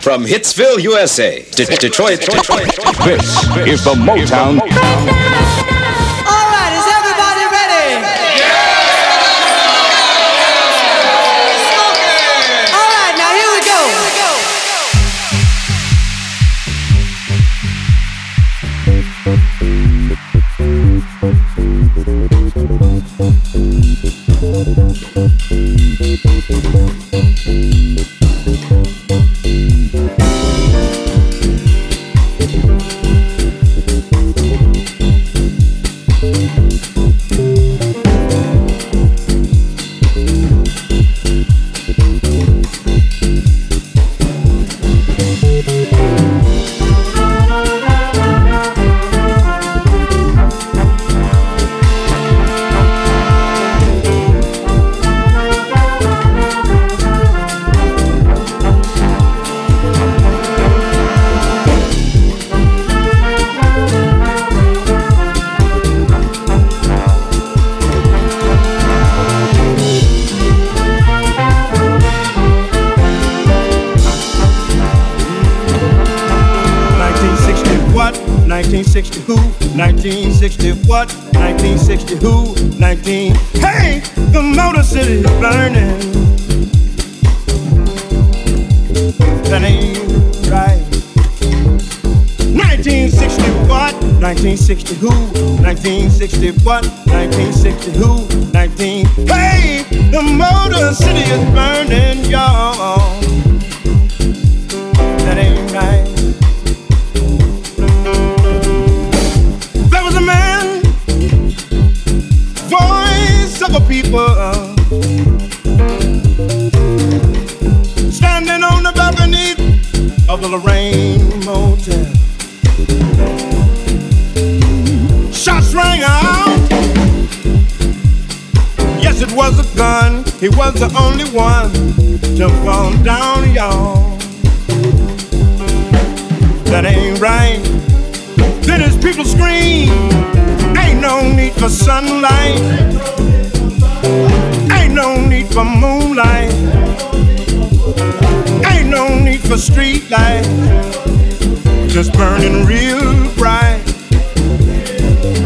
From Hitsville, USA to Detroit, Detroit, Detroit. This is the Motown. All right, is everybody ready? Yeah! All right, now here we go. what? What? 1960 who? 19. Hey, the Motor City is burning, y'all. That ain't right. There was a man, voice of a people, standing on the balcony of the Lorraine He was the only one to fall down, y'all. That ain't right. Then his people scream, ain't no need for sunlight, ain't no need for moonlight, ain't no need for street light, just burning real bright.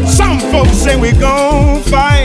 Some folks say we gon' fight,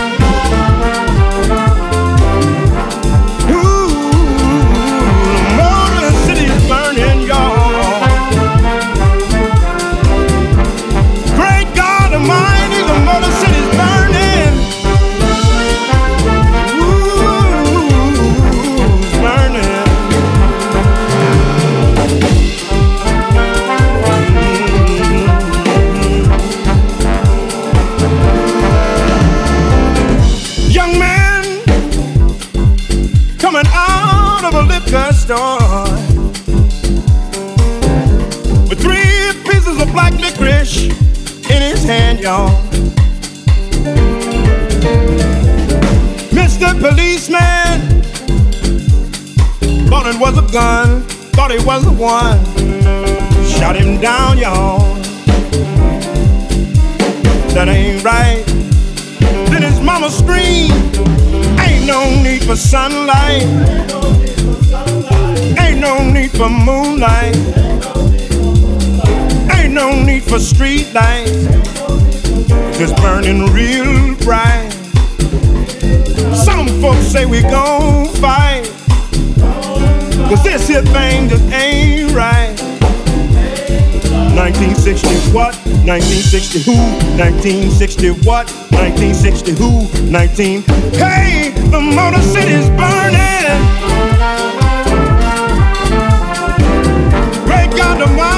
Store with three pieces of black licorice in his hand, y'all. Mr. Policeman thought it was a gun, thought it was the one. Shot him down, y'all. That ain't right. Then his mama screamed, Ain't no need for sunlight. No need for moonlight. Ain't no need for street lights. Just burning real bright. Some folks say we gon' fight. Cause this here thing just ain't right. 1960 what? 1960 who? 1960 what? 1960 who? 19. Hey, the Motor City's burning. God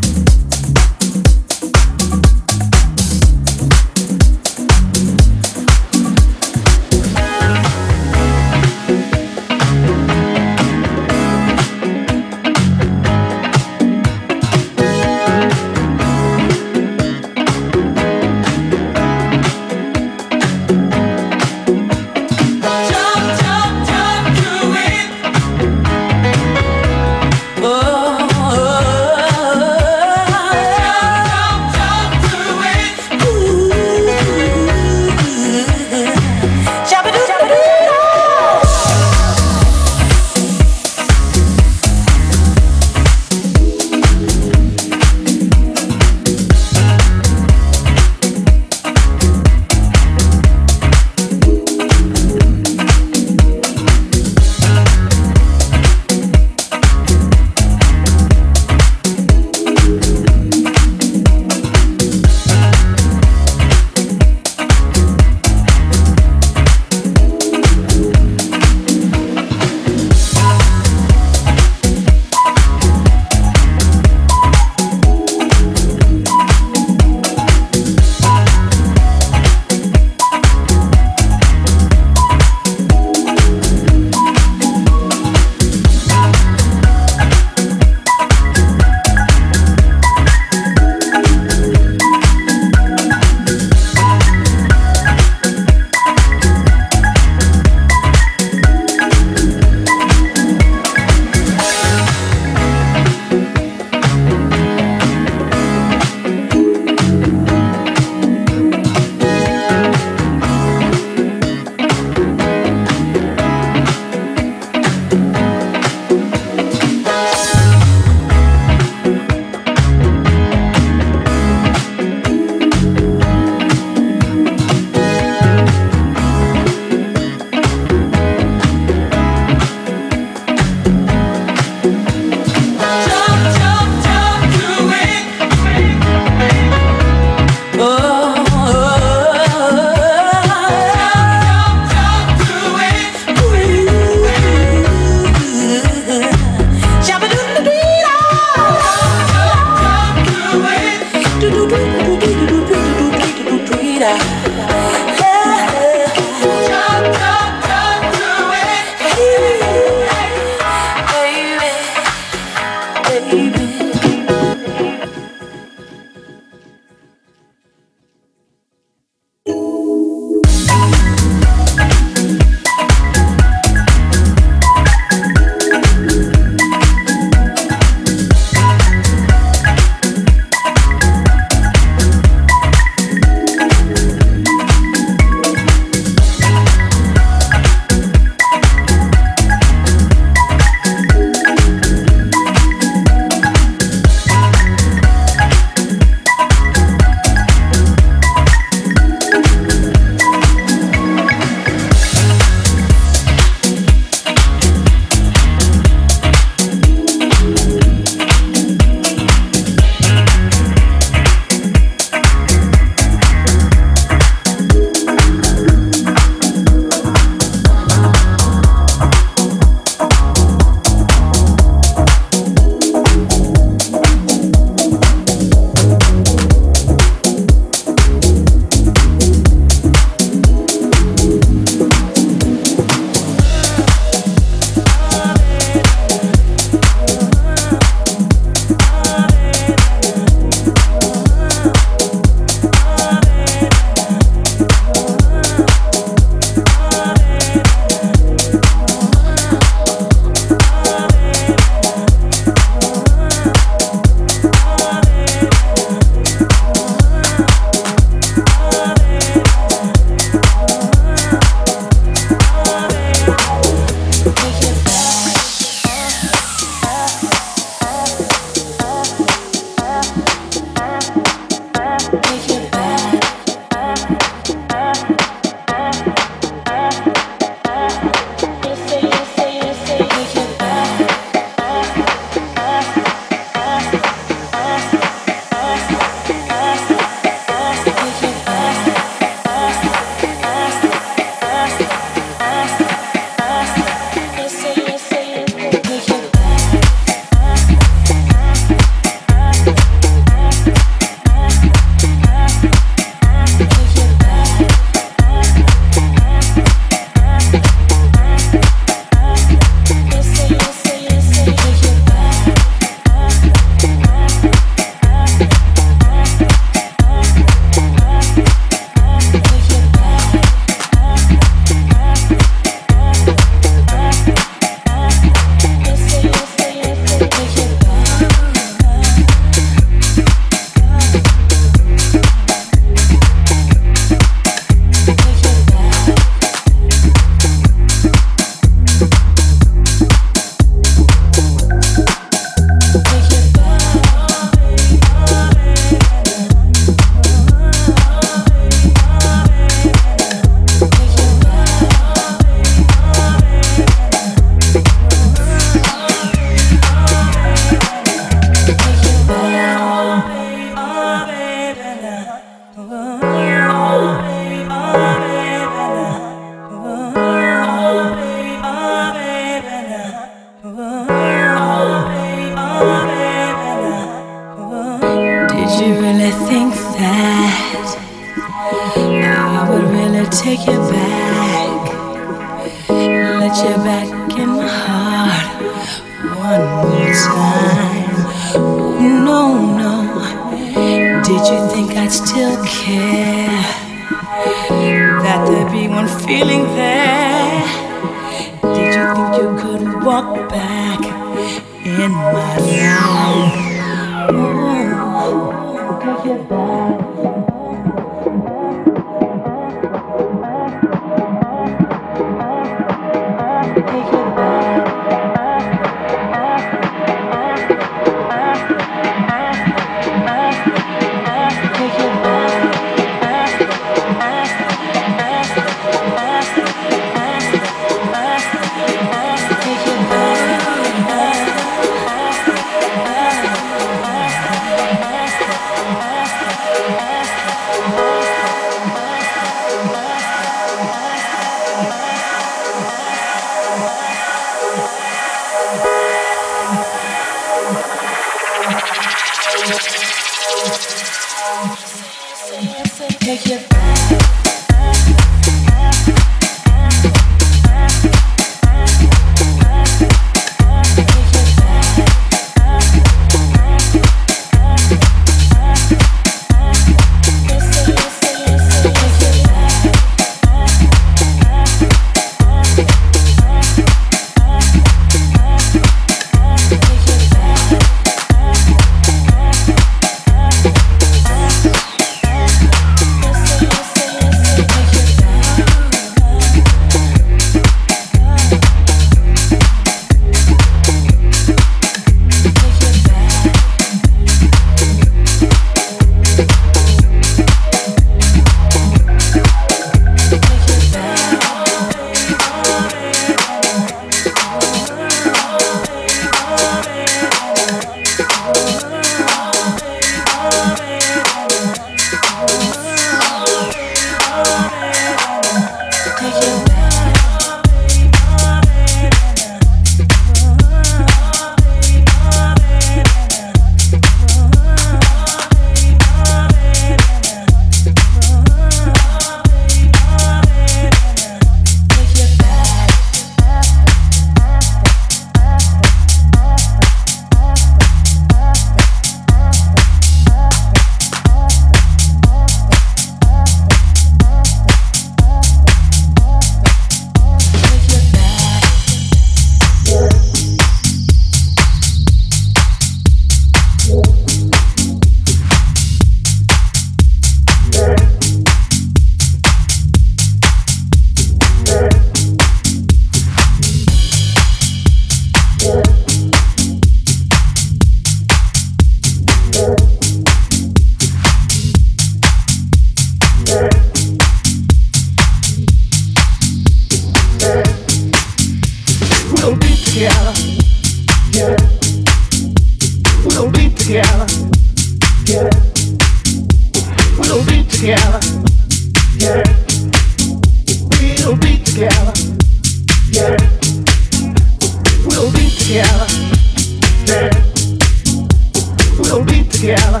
We'll be together.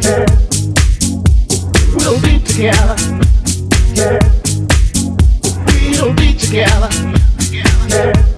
Yeah. We'll be together. Yeah. We'll be together. Yeah.